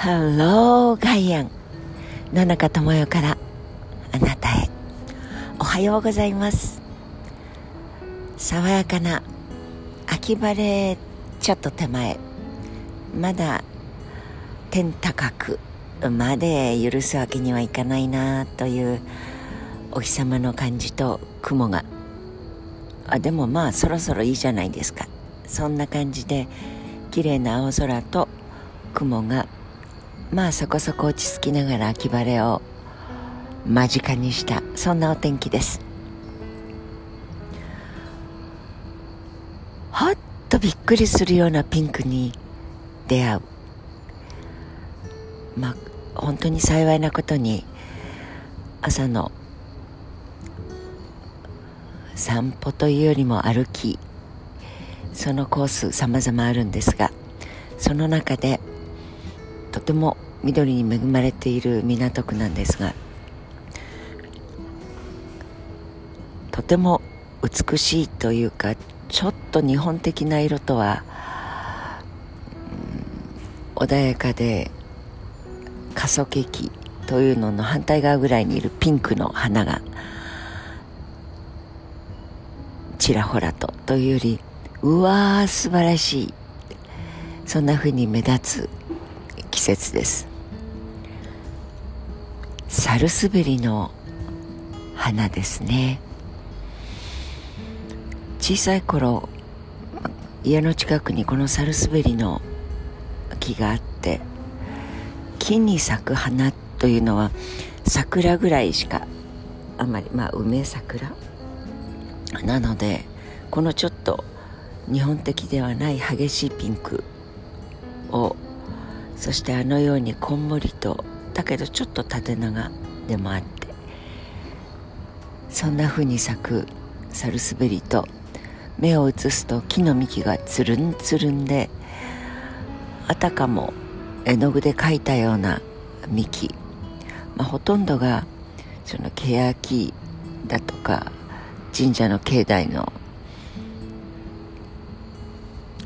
ハローガイアン野中智代からあなたへ。おはようございます。爽やかな秋晴れちょっと手前。まだ天高くまで許すわけにはいかないなというお日様の感じと雲が。あでもまあそろそろいいじゃないですか。そんな感じで綺麗な青空と雲がまあそこそこ落ち着きながら秋晴れを間近にしたそんなお天気です。ほっとびっくりするようなピンクに出会う。まあ本当に幸いなことに朝の散歩というよりも歩きそのコース様々あるんですがその中でとても緑に恵まれている港区なんですがとても美しいというかちょっと日本的な色とは、うん、穏やかで過疎劇というのの反対側ぐらいにいるピンクの花がちらほらとというよりうわー素晴らしい。そんな風に目立つ季節です。サルスベリの花ですね。小さい頃家の近くにこのサルスベリの木があって木に咲く花というのは桜ぐらいしかあまりまあ梅桜？なのでこのちょっと日本的ではない激しいピンクをそしてあのようにこんもりとだけどちょっと縦長でもあってそんな風に咲くサルスベリと目を移すと木の幹がつるんつるんであたかも絵の具で描いたような幹、まあ、ほとんどがその欅だとか神社の境内の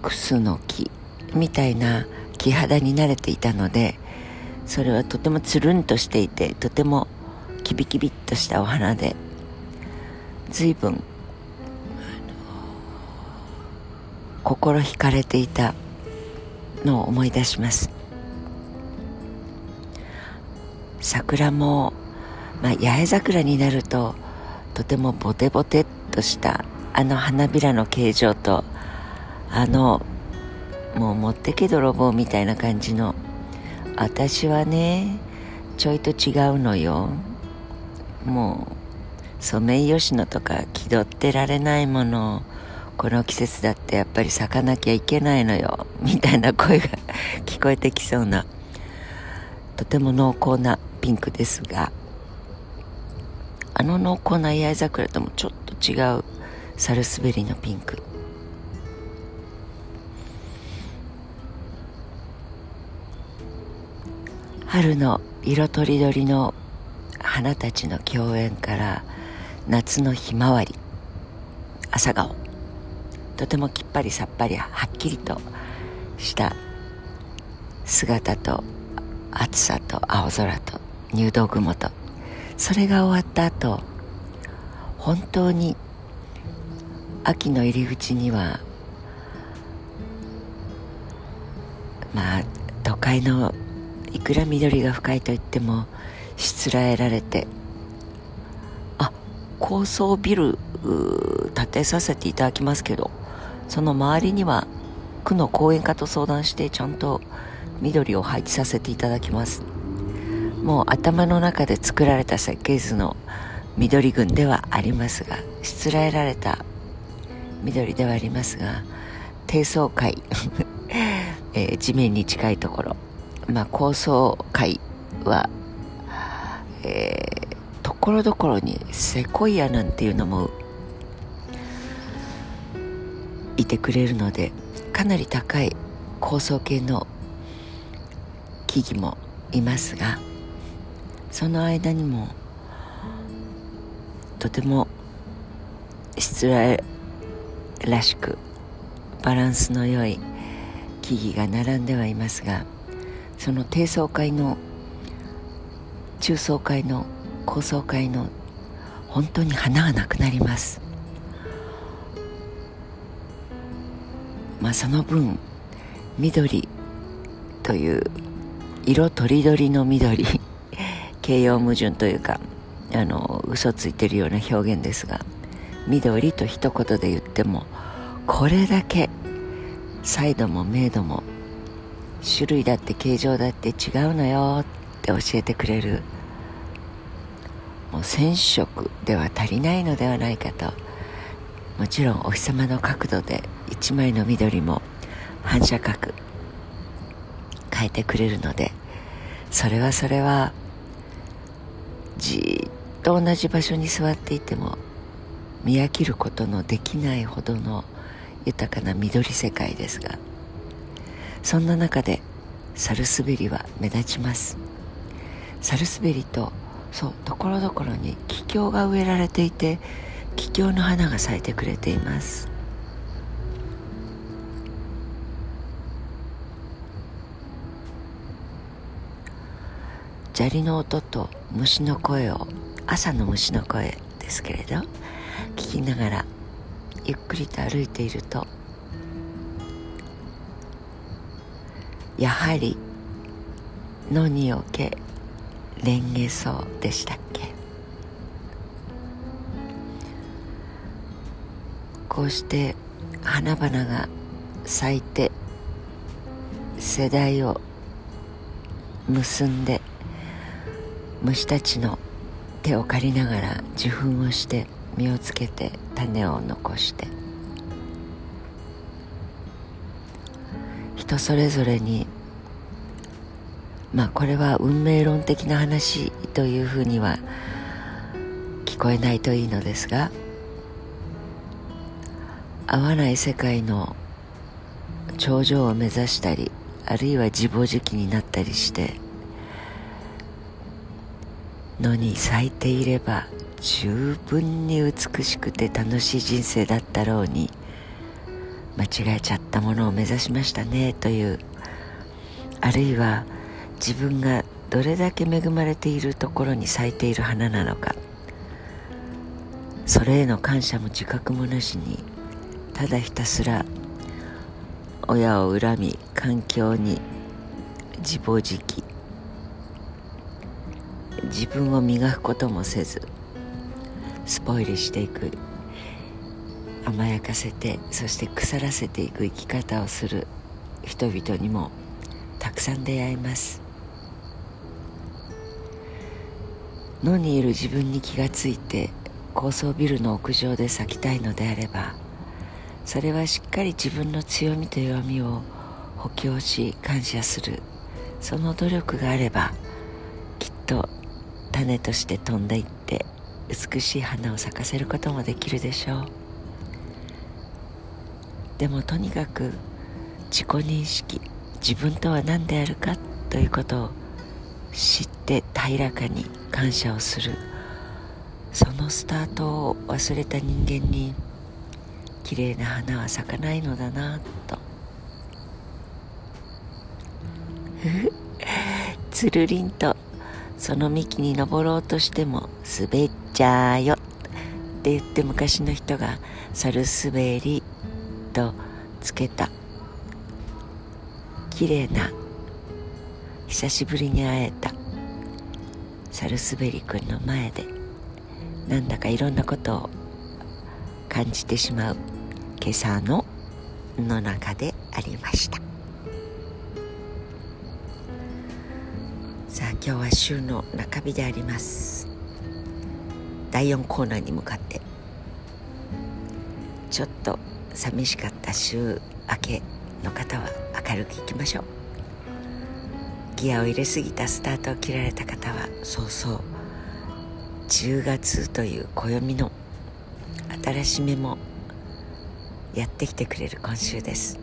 クスの木みたいな木肌に慣れていたのでそれはとてもつるんとしていてとてもキビキビっとしたお花で随分心惹かれていたのを思い出します。桜も、まあ、八重桜になるととてもボテボテっとしたあの花びらの形状とあのもう持ってけ泥棒みたいな感じの。私はねちょいと違うのよ。もうソメイヨシノとか気取ってられないもの。この季節だってやっぱり咲かなきゃいけないのよ。みたいな声が聞こえてきそうな。とても濃厚なピンクですが。あの濃厚な八重桜ともちょっと違うサルスベリのピンク。春の色とりどりの花たちの共演から夏のひまわり朝顔とてもきっぱりさっぱりはっきりとした姿と暑さと青空と入道雲とそれが終わった後本当に秋の入り口にはまあ都会のいくら緑が深いと言ってもしつらえられてあ高層ビル建てさせていただきますけどその周りには区の公園課と相談してちゃんと緑を配置させていただきます。もう頭の中で作られた設計図の緑群ではありますがしつらえられた緑ではありますが低層階、えー、地面に近いところ。まあ、高層階は、えー、ところどころにセコイアなんていうのもいてくれるのでかなり高い高層系の木々もいますがその間にもとても失礼らしくバランスの良い木々が並んではいますがその低層階の中層階の高層階の本当に花がなくなります。まあその分緑という色とりどりの緑 形容矛盾というかあの嘘ついてるような表現ですが緑と一言で言ってもこれだけ彩度も明度も種類だって形状だって違うのよって教えてくれる。もう染色では足りないのではないかと。もちろんお日様の角度で一枚の緑も反射角変えてくれるので。それはそれはじっと同じ場所に座っていても見飽きることのできないほどの豊かな緑世界ですが。そんな中でサルスベリは目立ちます。サルスベリとそうところどころにキキョウが植えられていてキキョウの花が咲いてくれています。砂利の音と虫の声を朝の虫の声ですけれど聞きながらゆっくりと歩いているとやはり野におけレンゲソウでしたっけ？こうして花々が咲いて世代を結んで虫たちの手を借りながら受粉をして実をつけて種を残して人それぞれにまあこれは運命論的な話というふうには聞こえないといいのですが合わない世界の頂上を目指したりあるいは自暴自棄になったりしてのに咲いていれば十分に美しくて楽しい人生だったろうに間違えちゃったものを目指しましたねというあるいは自分がどれだけ恵まれているところに咲いている花なのか。それへの感謝も自覚もなしにただひたすら親を恨み環境に自暴自棄。自分を磨くこともせずスポイルしていく。甘やかせてそして腐らせていく生き方をする人々にもたくさん出会います。野にいる自分に気がついて高層ビルの屋上で咲きたいのであればそれはしっかり自分の強みと弱みを補強し感謝するその努力があればきっと種として飛んでいって美しい花を咲かせることもできるでしょう。でもとにかく自己認識自分とは何であるかということを知って平らかに感謝をする。そのスタートを忘れた人間に綺麗な花は咲かないのだなと。つるりんとその幹に登ろうとしても滑っちゃーよ。って言って昔の人がサルスベリ。とつけた。綺麗な久しぶりに会えた。サルスベリ君の前で。なんだかいろんなことを感じてしまう今朝のの中でありました。さあ今日は週の中日であります。第4コーナーに向かって。ちょっと寂しかった週明けの方は明るくいきましょう。ギアを入れすぎたスタートを切られた方はそうそう。10月という暦の新しめもやってきてくれる今週です。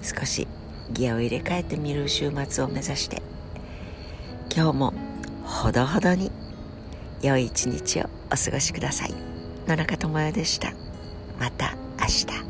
少しギアを入れ替えてみる週末を目指して今日もほどほどに良い一日をお過ごしください。野中智代でした。また明日。